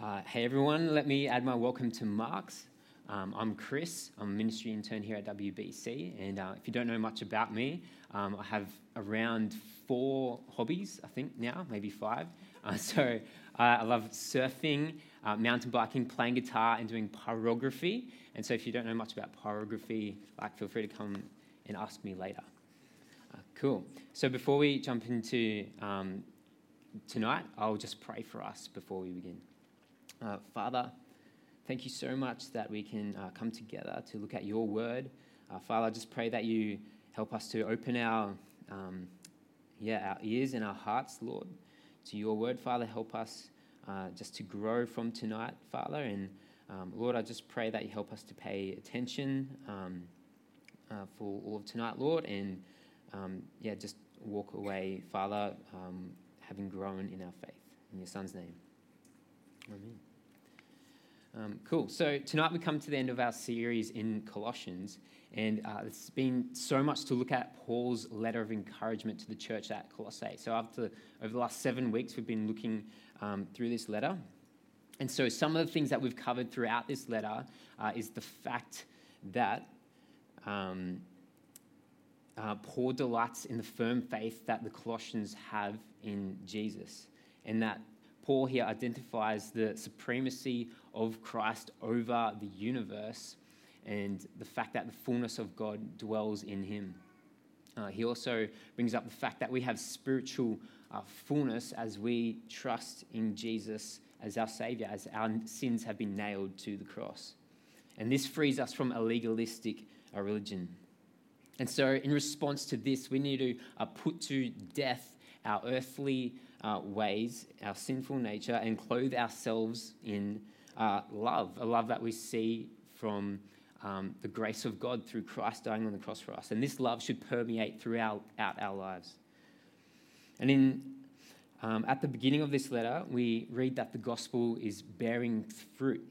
Uh, hey everyone, let me add my welcome to Mark's. Um, I'm Chris, I'm a ministry intern here at WBC, and uh, if you don't know much about me, um, I have around four hobbies, I think now, maybe five. Uh, so uh, I love surfing, uh, mountain biking, playing guitar, and doing pyrography. And so if you don't know much about pyrography, like feel free to come and ask me later. Uh, cool. So before we jump into um, tonight, I'll just pray for us before we begin. Uh, Father, thank you so much that we can uh, come together to look at your word. Uh, Father, I just pray that you help us to open our, um, yeah, our ears and our hearts, Lord, to your word. Father, help us uh, just to grow from tonight, Father. And um, Lord, I just pray that you help us to pay attention um, uh, for all of tonight, Lord, and um, yeah, just walk away, Father, um, having grown in our faith. In your Son's name. Amen. Um, cool. So tonight we come to the end of our series in Colossians, and uh, it's been so much to look at Paul's letter of encouragement to the church at Colossae. So after over the last seven weeks, we've been looking um, through this letter, and so some of the things that we've covered throughout this letter uh, is the fact that. Um, uh, Paul delights in the firm faith that the Colossians have in Jesus, and that Paul here identifies the supremacy of Christ over the universe and the fact that the fullness of God dwells in him. Uh, he also brings up the fact that we have spiritual uh, fullness as we trust in Jesus as our Savior, as our sins have been nailed to the cross. And this frees us from a legalistic uh, religion. And so, in response to this, we need to uh, put to death our earthly uh, ways, our sinful nature, and clothe ourselves in uh, love, a love that we see from um, the grace of God through Christ dying on the cross for us. And this love should permeate throughout our lives. And in, um, at the beginning of this letter, we read that the gospel is bearing fruit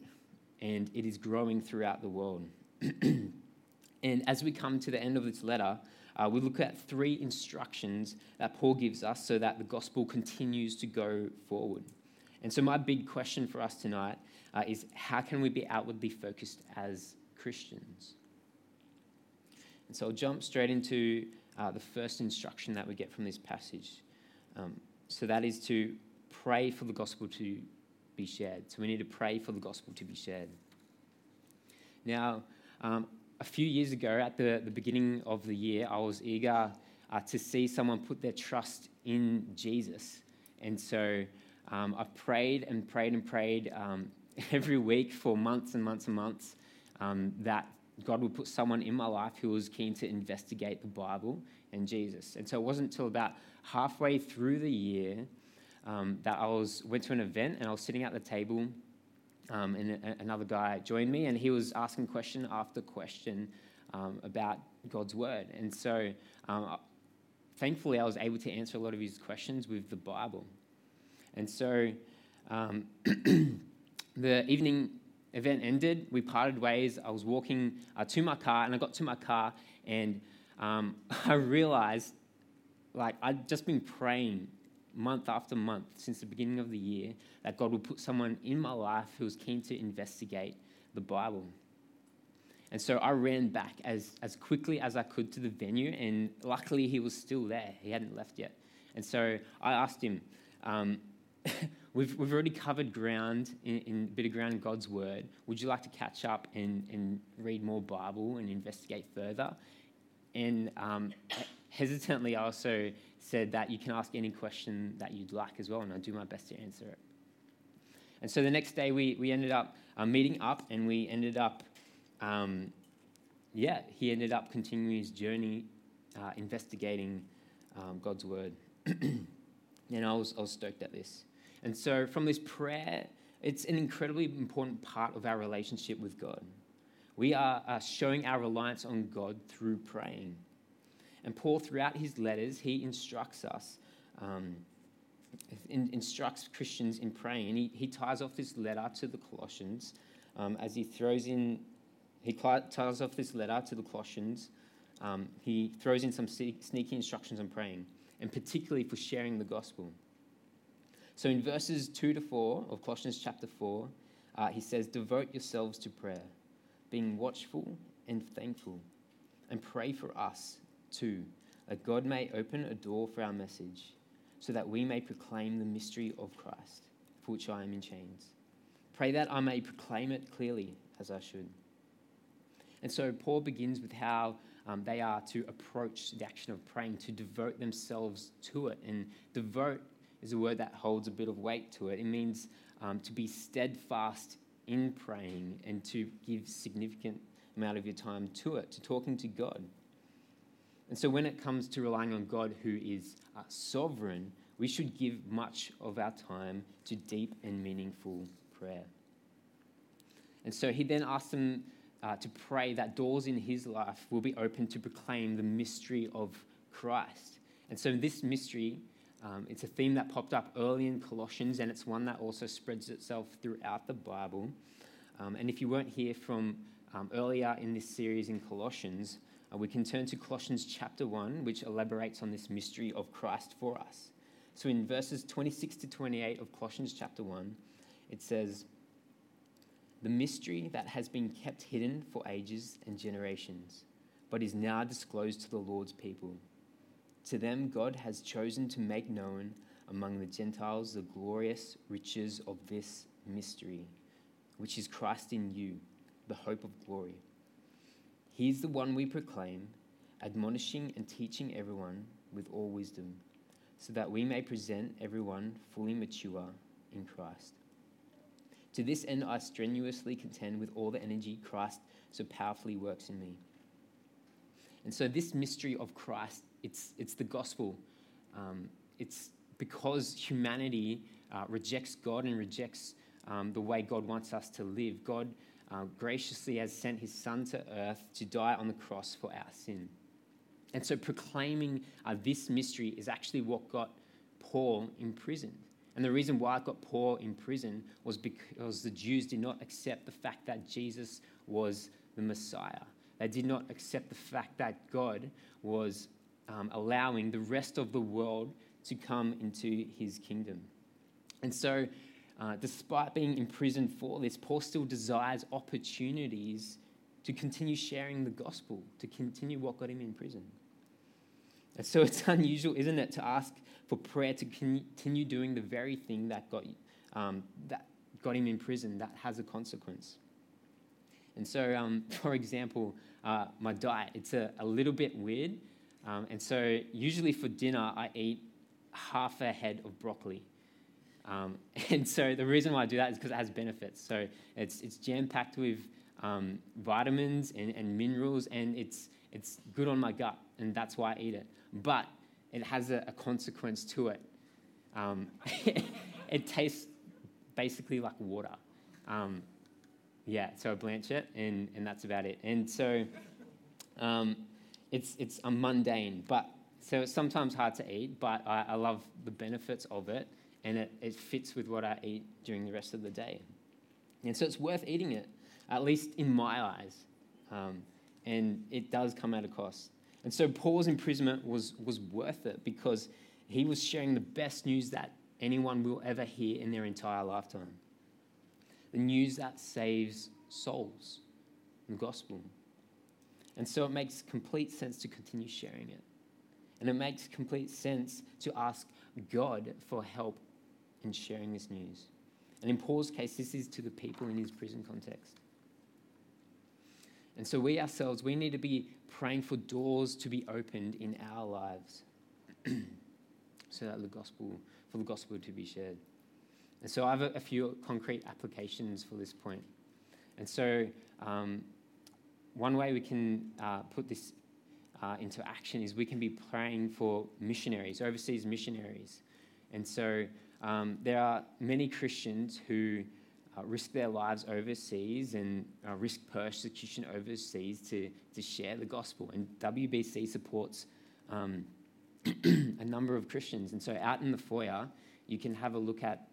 and it is growing throughout the world. and as we come to the end of this letter, uh, we look at three instructions that Paul gives us so that the gospel continues to go forward. And so, my big question for us tonight uh, is how can we be outwardly focused as Christians? And so, I'll jump straight into uh, the first instruction that we get from this passage. Um, so, that is to pray for the gospel to be shared. So, we need to pray for the gospel to be shared. Now, um, a few years ago, at the, the beginning of the year, I was eager uh, to see someone put their trust in Jesus. And so um, I prayed and prayed and prayed um, every week for months and months and months um, that God would put someone in my life who was keen to investigate the Bible and Jesus. And so it wasn't until about halfway through the year um, that I was went to an event and I was sitting at the table um, and a, another guy joined me, and he was asking question after question um, about God's word. And so, um, thankfully, I was able to answer a lot of his questions with the Bible. And so, um, the evening event ended. We parted ways. I was walking uh, to my car, and I got to my car, and um, I realized, like, I'd just been praying month after month since the beginning of the year that God would put someone in my life who was keen to investigate the Bible. And so I ran back as, as quickly as I could to the venue, and luckily he was still there. He hadn't left yet. And so I asked him, um, we've, we've already covered ground in, in, a bit of ground in God's Word. Would you like to catch up and, and read more Bible and investigate further? And um, hesitantly, I also said that you can ask any question that you'd like as well, and I'll do my best to answer it. And so the next day, we, we ended up uh, meeting up, and we ended up, um, yeah, he ended up continuing his journey uh, investigating um, God's word. and I was, I was stoked at this. And so from this prayer, it's an incredibly important part of our relationship with God. We are uh, showing our reliance on God through praying. And Paul, throughout his letters, he instructs us, um, in, instructs Christians in praying. And he, he ties off this letter to the Colossians um, as he throws in, he ties off this letter to the Colossians. Um, he throws in some sneaky instructions on praying, and particularly for sharing the gospel. So in verses 2 to 4 of Colossians chapter 4, uh, he says, Devote yourselves to prayer, being watchful and thankful, and pray for us too, that God may open a door for our message, so that we may proclaim the mystery of Christ, for which I am in chains. Pray that I may proclaim it clearly as I should. And so Paul begins with how um, they are to approach the action of praying, to devote themselves to it. And devote is a word that holds a bit of weight to it. It means um, to be steadfast in praying and to give significant amount of your time to it, to talking to God. And so when it comes to relying on God who is uh, sovereign, we should give much of our time to deep and meaningful prayer. And so he then asks them uh, to pray that doors in his life will be open to proclaim the mystery of Christ. And so this mystery, um, it's a theme that popped up early in Colossians, and it's one that also spreads itself throughout the Bible. Um, and if you weren't here from um, earlier in this series in Colossians, uh, we can turn to Colossians chapter 1, which elaborates on this mystery of Christ for us. So in verses 26 to 28 of Colossians chapter 1, it says, The mystery that has been kept hidden for ages and generations, but is now disclosed to the Lord's people. To them, God has chosen to make known among the Gentiles the glorious riches of this mystery, which is Christ in you, the hope of glory. He is the one we proclaim, admonishing and teaching everyone with all wisdom, so that we may present everyone fully mature in Christ. To this end, I strenuously contend with all the energy Christ so powerfully works in me. And so, this mystery of Christ, it's, it's the gospel. Um, it's because humanity uh, rejects God and rejects um, the way God wants us to live. God uh, graciously has sent his Son to earth to die on the cross for our sin. And so, proclaiming uh, this mystery is actually what got Paul imprisoned. And the reason why it got Paul in prison was because the Jews did not accept the fact that Jesus was the Messiah. They did not accept the fact that God was um, allowing the rest of the world to come into his kingdom. And so, uh, despite being imprisoned for this, Paul still desires opportunities to continue sharing the gospel, to continue what got him in prison. And so it's unusual, isn't it, to ask for prayer to continue doing the very thing that got, um, that got him in prison, that has a consequence. And so, um, for example, uh, my diet, it's a, a little bit weird. Um, and so, usually for dinner, I eat half a head of broccoli. Um, and so the reason why I do that is because it has benefits. So it's, it's jam packed with um, vitamins and, and minerals, and it's, it's good on my gut, and that's why I eat it. But it has a, a consequence to it. Um, it tastes basically like water. Um, yeah, so I blanch it, and, and that's about it. And so um, it's, it's a mundane, but so it's sometimes hard to eat, but I, I love the benefits of it and it, it fits with what I eat during the rest of the day. And so it's worth eating it, at least in my eyes. Um, and it does come at a cost. And so Paul's imprisonment was, was worth it because he was sharing the best news that anyone will ever hear in their entire lifetime the news that saves souls, the gospel. And so it makes complete sense to continue sharing it. And it makes complete sense to ask God for help in sharing this news. And in Paul's case, this is to the people in his prison context. And so we ourselves, we need to be praying for doors to be opened in our lives so that the gospel, for the gospel to be shared. And so I have a, a few concrete applications for this point. And so um, one way we can uh, put this uh, into action is we can be praying for missionaries, overseas missionaries. And so um, there are many Christians who uh, risk their lives overseas and uh, risk persecution overseas to, to share the gospel. And WBC supports um, a number of Christians. And so, out in the foyer, you can have a look at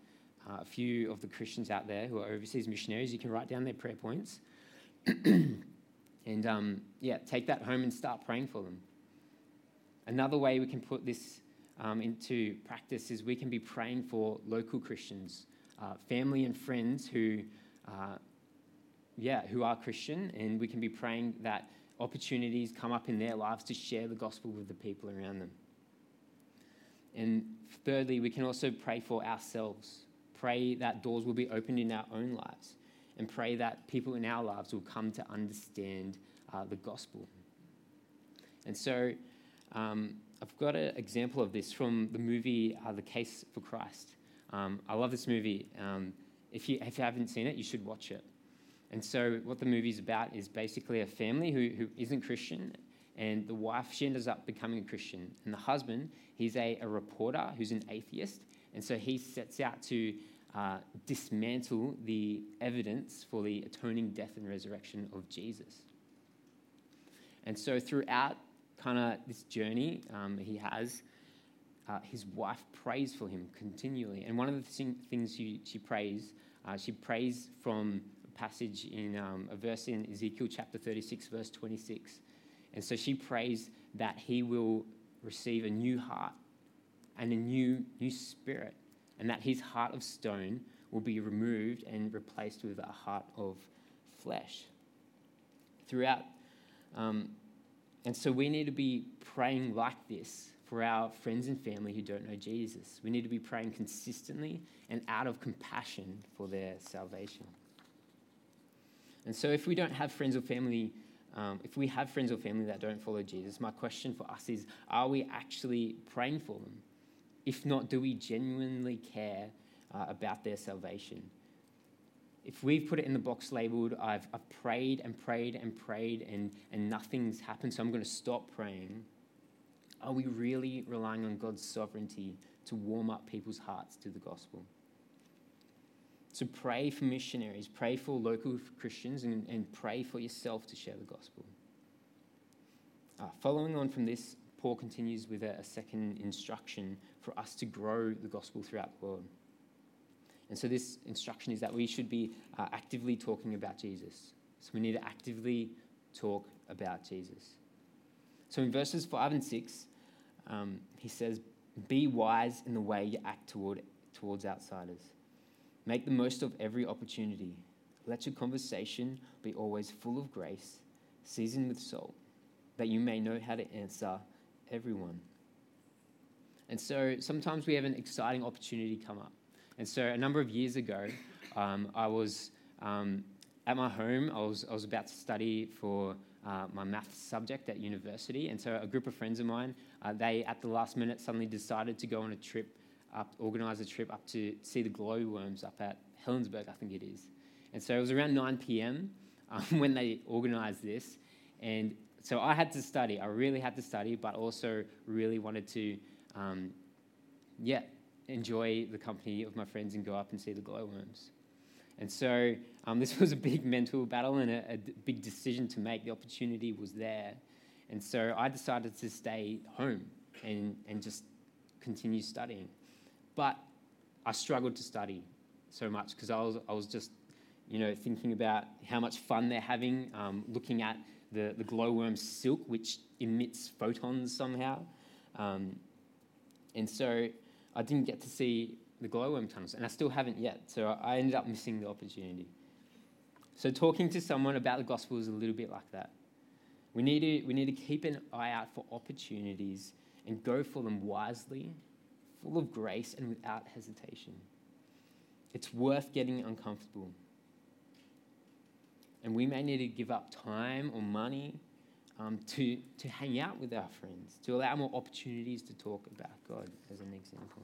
uh, a few of the Christians out there who are overseas missionaries. You can write down their prayer points. and um, yeah, take that home and start praying for them. Another way we can put this um, into practice is we can be praying for local Christians, uh, family and friends who, uh, yeah, who are Christian, and we can be praying that opportunities come up in their lives to share the gospel with the people around them. And thirdly, we can also pray for ourselves. Pray that doors will be opened in our own lives, and pray that people in our lives will come to understand uh, the gospel. And so, um, I've got an example of this from the movie uh, The Case for Christ. Um, I love this movie. Um, if, you, if you haven't seen it, you should watch it. And so, what the movie's about is basically a family who, who isn't Christian, and the wife, she ends up becoming a Christian. And the husband, he's a, a reporter who's an atheist, and so he sets out to uh, dismantle the evidence for the atoning death and resurrection of Jesus. And so, throughout kind of this journey um, he has, uh, his wife prays for him continually. And one of the thing, things she, she prays, uh, she prays from a passage in um, a verse in Ezekiel chapter 36, verse 26. And so she prays that he will receive a new heart and a new, new spirit, and that his heart of stone will be removed and replaced with a heart of flesh. Throughout um, and so we need to be praying like this for our friends and family who don't know Jesus. We need to be praying consistently and out of compassion for their salvation. And so if we don't have friends or family, um, if we have friends or family that don't follow Jesus, my question for us is are we actually praying for them? If not, do we genuinely care uh, about their salvation? If we've put it in the box labeled, I've, I've prayed and prayed and prayed and, and nothing's happened, so I'm going to stop praying, are we really relying on God's sovereignty to warm up people's hearts to the gospel? So pray for missionaries, pray for local Christians, and, and pray for yourself to share the gospel. Uh, following on from this, Paul continues with a, a second instruction for us to grow the gospel throughout the world. And so, this instruction is that we should be uh, actively talking about Jesus. So, we need to actively talk about Jesus. So, in verses 5 and 6, um, he says, Be wise in the way you act toward, towards outsiders. Make the most of every opportunity. Let your conversation be always full of grace, seasoned with salt, that you may know how to answer everyone. And so sometimes we have an exciting opportunity come up. And so a number of years ago, um, I was um, at my home. I was, I was about to study for uh, my maths subject at university. And so a group of friends of mine, uh, they at the last minute suddenly decided to go on a trip up, organise a trip up to see the glowworms up at Helensburgh, I think it is. And so it was around 9 p.m. Um, when they organised this. And so I had to study. I really had to study, but also really wanted to, um, yeah, enjoy the company of my friends and go up and see the glowworms. And so um, this was a big mental battle and a, a big decision to make. The opportunity was there. And so I decided to stay home and, and just continue studying. But I struggled to study so much because I was, I was just, you know, thinking about how much fun they're having, um, looking at the, the glowworm silk, which emits photons somehow. Um, and so I didn't get to see the glowworm tunnels, and I still haven't yet. So I ended up missing the opportunity. So talking to someone about the gospel is a little bit like that. We need to, we need to keep an eye out for opportunities and go for them wisely, full of grace, and without hesitation. It's worth getting uncomfortable. And we may need to give up time or money um, to, to hang out with our friends, to allow more opportunities to talk about God, as an example.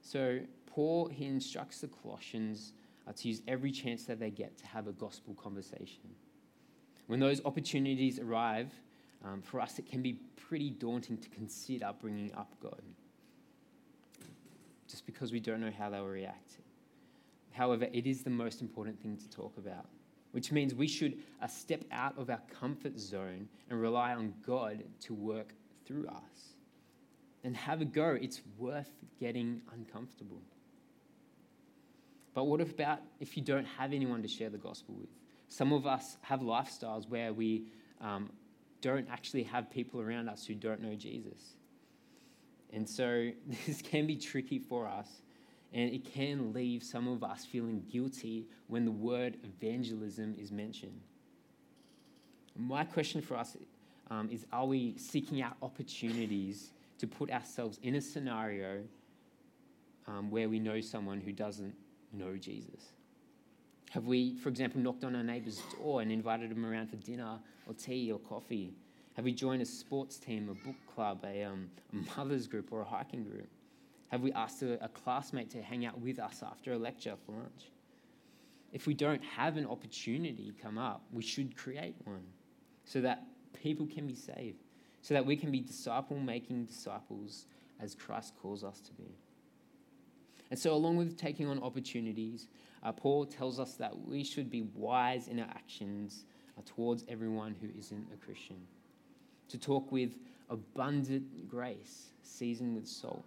So, Paul, he instructs the Colossians uh, to use every chance that they get to have a gospel conversation. When those opportunities arrive, um, for us, it can be pretty daunting to consider bringing up God, just because we don't know how they'll react. However, it is the most important thing to talk about which means we should uh, step out of our comfort zone and rely on God to work through us. And have a go. It's worth getting uncomfortable. But what about if you don't have anyone to share the gospel with? Some of us have lifestyles where we um, don't actually have people around us who don't know Jesus. And so this can be tricky for us, and it can leave some of us feeling guilty when the word evangelism is mentioned. My question for us um, is Are we seeking out opportunities to put ourselves in a scenario um, where we know someone who doesn't know Jesus? Have we, for example, knocked on our neighbour's door and invited them around for dinner or tea or coffee? Have we joined a sports team, a book club, a, um, a mother's group, or a hiking group? Have we asked a, a classmate to hang out with us after a lecture for lunch? If we don't have an opportunity come up, we should create one so that people can be saved, so that we can be disciple making disciples as Christ calls us to be. And so, along with taking on opportunities, uh, Paul tells us that we should be wise in our actions uh, towards everyone who isn't a Christian. To talk with abundant grace, seasoned with salt.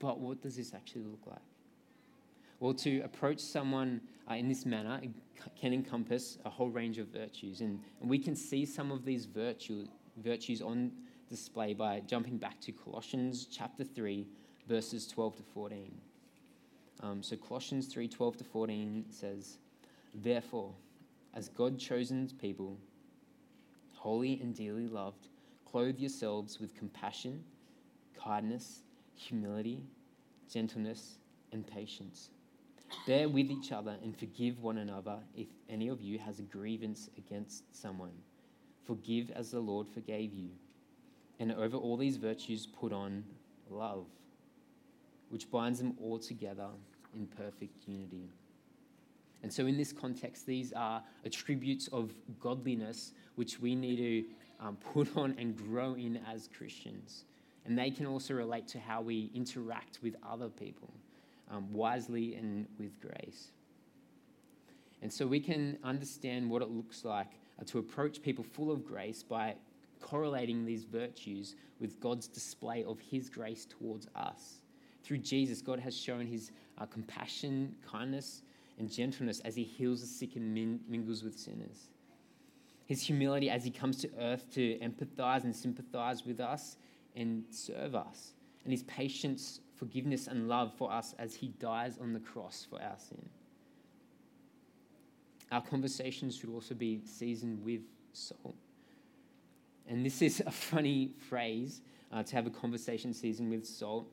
But what does this actually look like? Well, to approach someone uh, in this manner can encompass a whole range of virtues. And, and we can see some of these virtue, virtues on display by jumping back to Colossians chapter 3, verses 12 to 14. Um, so Colossians 3 12 to 14 says, Therefore, as God chosen people, holy and dearly loved, clothe yourselves with compassion, kindness, humility, gentleness, and patience. Bear with each other and forgive one another if any of you has a grievance against someone. Forgive as the Lord forgave you. And over all these virtues, put on love, which binds them all together in perfect unity. And so, in this context, these are attributes of godliness which we need to um, put on and grow in as Christians. And they can also relate to how we interact with other people um, wisely and with grace. And so, we can understand what it looks like uh, to approach people full of grace by correlating these virtues with God's display of His grace towards us. Through Jesus, God has shown His uh, compassion, kindness, and gentleness as he heals the sick and min- mingles with sinners. His humility as he comes to earth to empathize and sympathize with us and serve us. And his patience, forgiveness, and love for us as he dies on the cross for our sin. Our conversations should also be seasoned with salt. And this is a funny phrase uh, to have a conversation seasoned with salt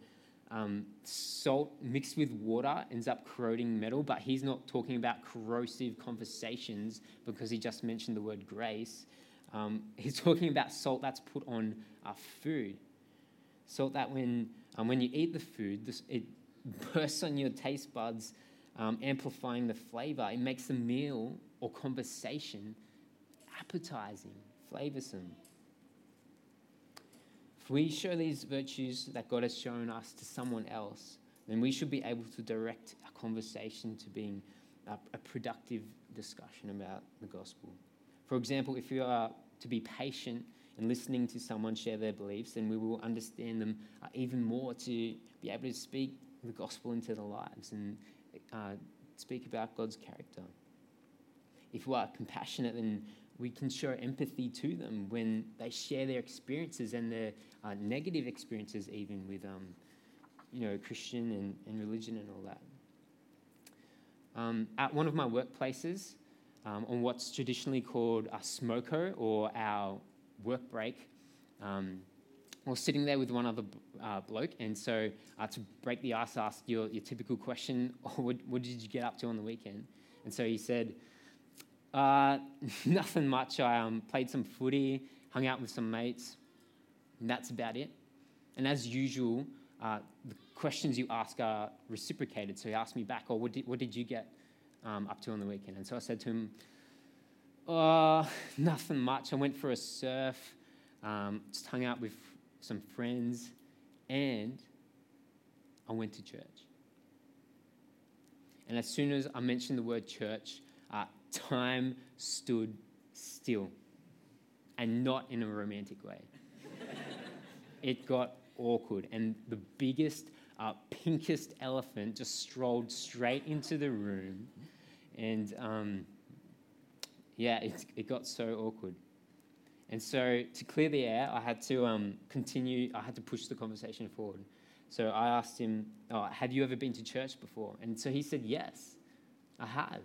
um, salt mixed with water ends up corroding metal, but he's not talking about corrosive conversations because he just mentioned the word grace. Um, he's talking about salt that's put on our food. Salt that when, um, when you eat the food, this, it bursts on your taste buds, um, amplifying the flavor. It makes the meal or conversation appetizing, flavorsome. If we show these virtues that God has shown us to someone else, then we should be able to direct a conversation to being a, a productive discussion about the gospel. For example, if you are to be patient in listening to someone share their beliefs, then we will understand them uh, even more to be able to speak the gospel into their lives and uh, speak about God's character. If we are compassionate, then we can show empathy to them when they share their experiences and their uh, negative experiences, even with um, you know Christian and, and religion and all that. Um, at one of my workplaces, um, on what's traditionally called a smoko or our work break, um, sitting there with one other uh, bloke, and so uh, to break the ice, asked your, your typical question, what, what did you get up to on the weekend? And so he said, uh, nothing much. I um, played some footy, hung out with some mates, and that's about it. And as usual, uh, the questions you ask are reciprocated. So he asked me back, "Oh, what did, what did you get um, up to on the weekend?" And so I said to him, "Oh, nothing much. I went for a surf, um, just hung out with some friends, and I went to church." And as soon as I mentioned the word church, uh, time stood still, and not in a romantic way. it got awkward, and the biggest, uh, pinkest elephant just strolled straight into the room, and um, yeah, it, it got so awkward. And so to clear the air, I had to um, continue, I had to push the conversation forward. So I asked him, oh, Have you ever been to church before? And so he said, Yes, I have.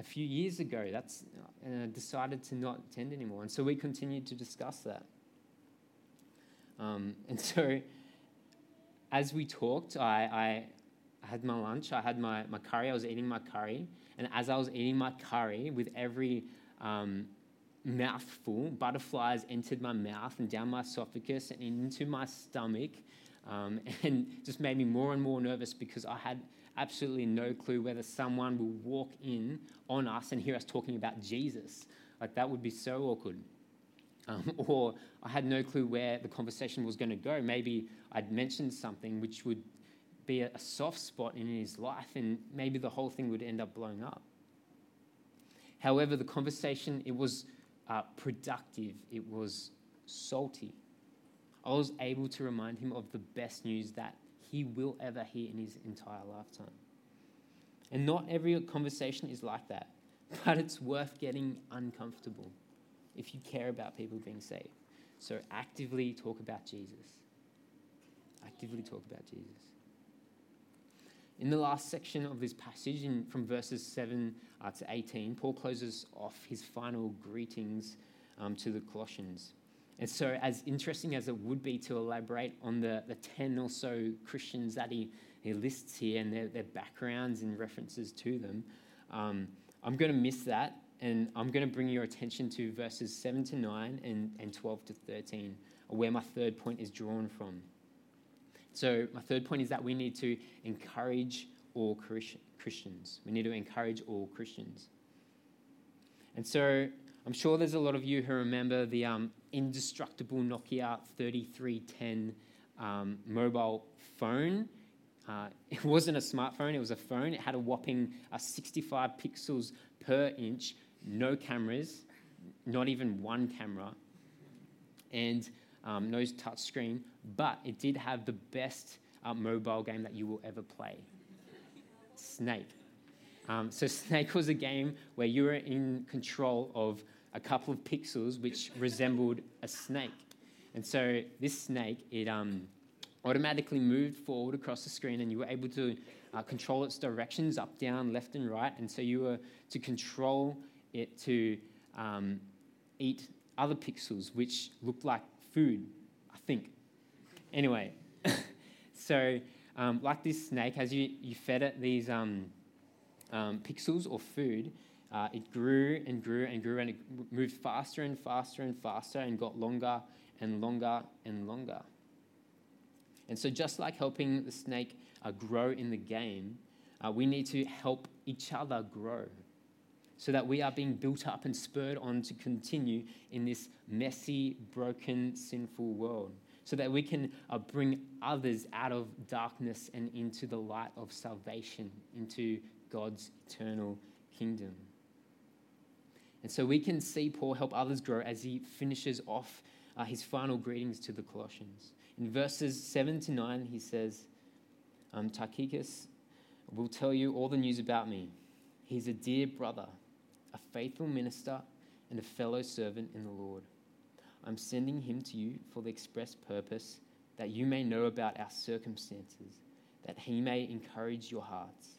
A few years ago, that's, and I decided to not attend anymore. And so we continued to discuss that. Um, and so as we talked, I, I, I had my lunch, I had my, my curry, I was eating my curry. And as I was eating my curry, with every um, mouthful, butterflies entered my mouth and down my esophagus and into my stomach, um, and just made me more and more nervous because I had absolutely no clue whether someone will walk in on us and hear us talking about Jesus. Like that would be so awkward. Um, or I had no clue where the conversation was going to go. Maybe I'd mentioned something which would be a, soft spot in his life, and maybe the whole thing would end up blowing up. However, the conversation it was uh, productive. It was salty. I was able to remind him of the best news that he will ever hear in his entire lifetime. And not every conversation is like that, but it's worth getting uncomfortable if you care about people being saved. So actively talk about Jesus. Actively talk about Jesus. In the last section of this passage, in, from verses 7 uh, to 18, Paul closes off his final greetings um, to the Colossians. And so, as interesting as it would be to elaborate on the, the 10 or so Christians that he, he lists here and their, their backgrounds and references to them, um, I'm going to miss that and I'm going to bring your attention to verses 7 to 9 and, and 12 to 13, where my third point is drawn from. So, my third point is that we need to encourage all Christians. We need to encourage all Christians. And so, I'm sure there's a lot of you who remember the um, indestructible Nokia 3310 um, mobile phone. Uh, it wasn't a smartphone, it was a phone. It had a whopping uh, 65 pixels per inch, no cameras, not even one camera. And um, no touchscreen, but it did have the best uh, mobile game that you will ever play Snake. Um, so, Snake was a game where you were in control of a couple of pixels which resembled a snake. And so, this snake, it um, automatically moved forward across the screen, and you were able to uh, control its directions up, down, left, and right. And so, you were to control it to um, eat other pixels which looked like food, I think. Anyway, so um, like this snake, as you, you fed it these um, um, pixels or food, uh, it grew and grew and grew and it moved faster and faster and faster and got longer and longer and longer. And so, just like helping the snake uh, grow in the game, uh, we need to help each other grow so that we are being built up and spurred on to continue in this messy, broken, sinful world, so that we can uh, bring others out of darkness and into the light of salvation, into God's eternal kingdom. And so we can see Paul help others grow as he finishes off uh, his final greetings to the Colossians. In verses 7 to 9, he says, um, Tychicus will tell you all the news about me. He's a dear brother a faithful minister, and a fellow servant in the Lord. I'm sending him to you for the express purpose that you may know about our circumstances, that he may encourage your hearts.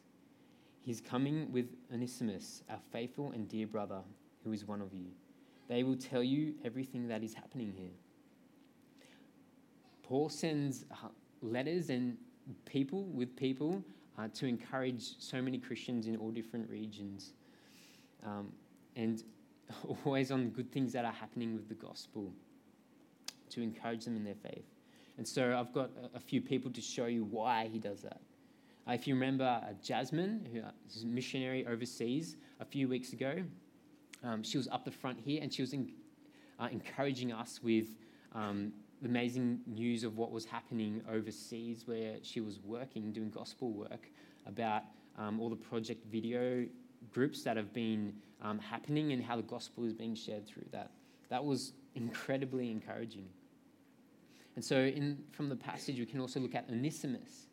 He's coming with Onesimus, our faithful and dear brother, who is one of you. They will tell you everything that is happening here. Paul sends uh, letters and people with people uh, to encourage so many Christians in all different regions um, and always on good things that are happening with the gospel to encourage them in their faith. And so I've got a, a few people to show you why he does that. Uh, if you remember uh, Jasmine, who is a missionary overseas a few weeks ago, um, she was up the front here and she was in, uh, encouraging us with um, the amazing news of what was happening overseas where she was working, doing gospel work about um, all the project video groups that have been um, happening and how the gospel is being shared through that. That was incredibly encouraging. And so, in, from the passage, we can also look at Onesimus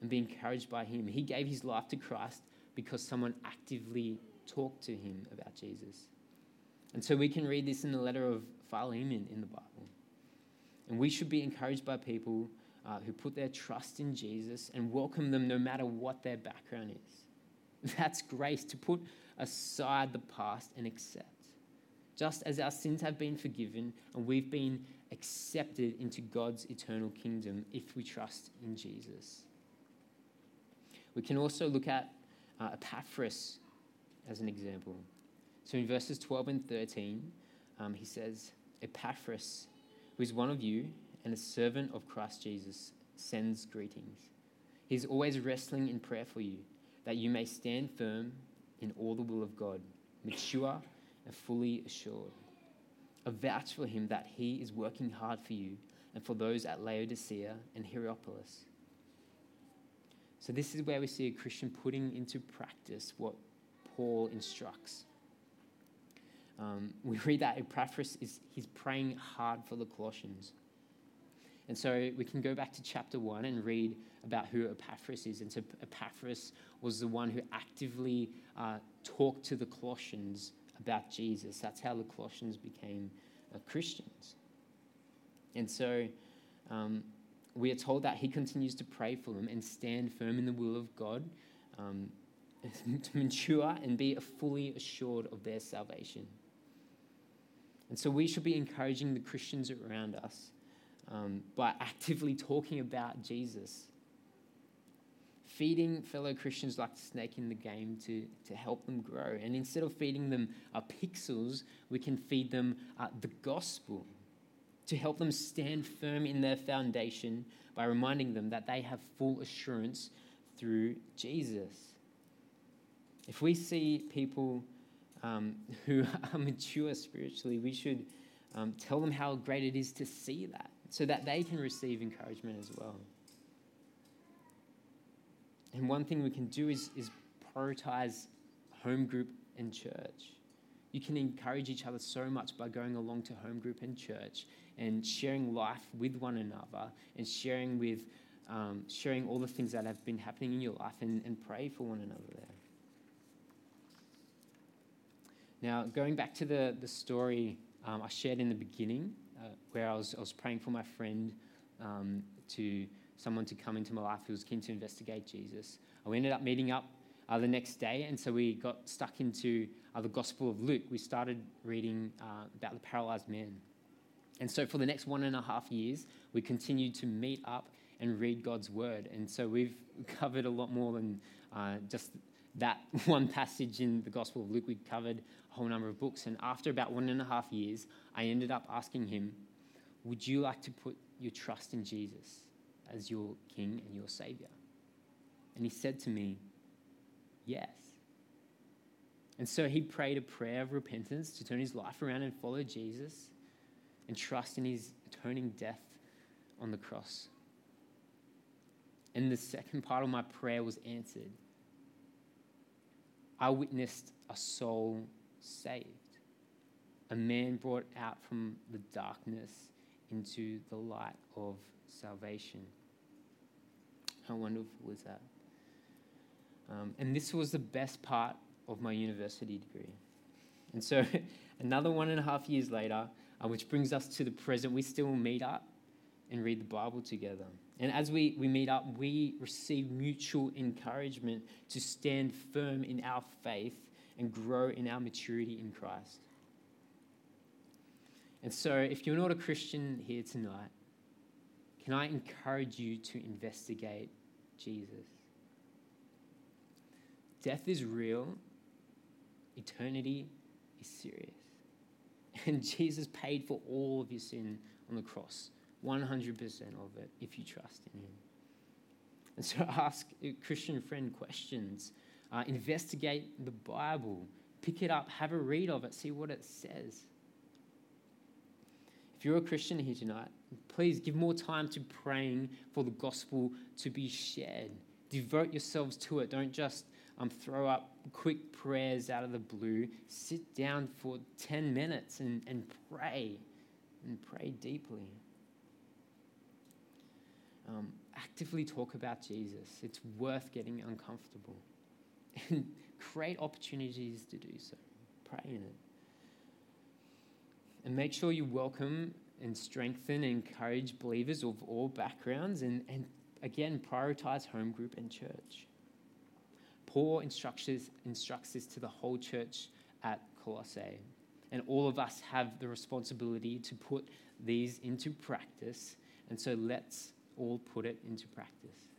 and be encouraged by him. He gave his life to Christ because someone actively talked to him about Jesus. And so we can read this in the letter of Philemon in the Bible. And we should be encouraged by people uh, who put their trust in Jesus and welcome them no matter what their background is. That's grace to put aside the past and accept. Just as our sins have been forgiven and we've been accepted into God's eternal kingdom if we trust in Jesus. We can also look at uh, Epaphras as an example. So in verses 12 and 13, um, he says, Epaphras, who is one of you and a servant of Christ Jesus, sends greetings. He's always wrestling in prayer for you, that you may stand firm in all the will of God, mature and fully assured. A vouch for him that he is working hard for you and for those at Laodicea and Hierapolis. So, this is where we see a Christian putting into practice what Paul instructs. Um, we read that Epaphras is he's praying hard for the Colossians. And so we can go back to chapter one and read about who Epaphras is. And so Epaphras was the one who actively uh, talked to the Colossians about Jesus. That's how the Colossians became uh, Christians. And so um, we are told that he continues to pray for them and stand firm in the will of God um, to mature and be fully assured of their salvation. And so we should be encouraging the Christians around us um, by actively talking about Jesus. Feeding fellow Christians like the snake in the game to, to help them grow. And instead of feeding them uh, pixels, we can feed them uh, the gospel to help them stand firm in their foundation by reminding them that they have full assurance through Jesus. If we see people um, who are mature spiritually, we should um, tell them how great it is to see that so that they can receive encouragement as well. And one thing we can do is, is prioritize home group and church. You can encourage each other so much by going along to home group and church and sharing life with one another and sharing with um, sharing all the things that have been happening in your life and, and pray for one another there. Now, going back to the, the story um, I shared in the beginning, uh, where I was, I was praying for my friend um, to someone to come into my life who was keen to investigate Jesus. We ended up meeting up uh, the next day, and so we got stuck into uh, the Gospel of Luke. We started reading uh, about the paralyzed man. And so for the next one and a half years, we continued to meet up and read God's word. And so we've covered a lot more than uh, just that one passage in the Gospel of Luke, we covered a whole number of books. And after about one and a half years, I ended up asking him, Would you like to put your trust in Jesus as your King and your Savior? And he said to me, Yes. And so he prayed a prayer of repentance to turn his life around and follow Jesus and trust in his atoning death on the cross. And the second part of my prayer was answered. I witnessed a soul saved, a man brought out from the darkness into the light of salvation. How wonderful is that? Um, and this was the best part of my university degree. And so, another one and a half years later, uh, which brings us to the present, we still meet up and read the Bible together. And as we, we meet up, we receive mutual encouragement to stand firm in our faith and grow in our maturity in Christ. And so, if you're not a Christian here tonight, can I encourage you to investigate Jesus? Death is real, eternity is serious. And Jesus paid for all of your sin on the cross. 100% of it if you trust in Him. And so ask Christian friend questions, uh, investigate the Bible, pick it up, have a read of it, see what it says. If you're a Christian here tonight, please give more time to praying for the gospel to be shared. Devote yourselves to it. Don't just um, throw up quick prayers out of the blue. Sit down for 10 minutes and, and pray and pray deeply um, actively talk about Jesus. It's worth getting uncomfortable and create opportunities to do so. Pray in it. And make sure you welcome and strengthen and encourage believers of all backgrounds and, and again, prioritize home group and church. Paul instructs, instructs this to the whole church at Colossae. And all of us have the responsibility to put these into practice. And so let's all put it into practice.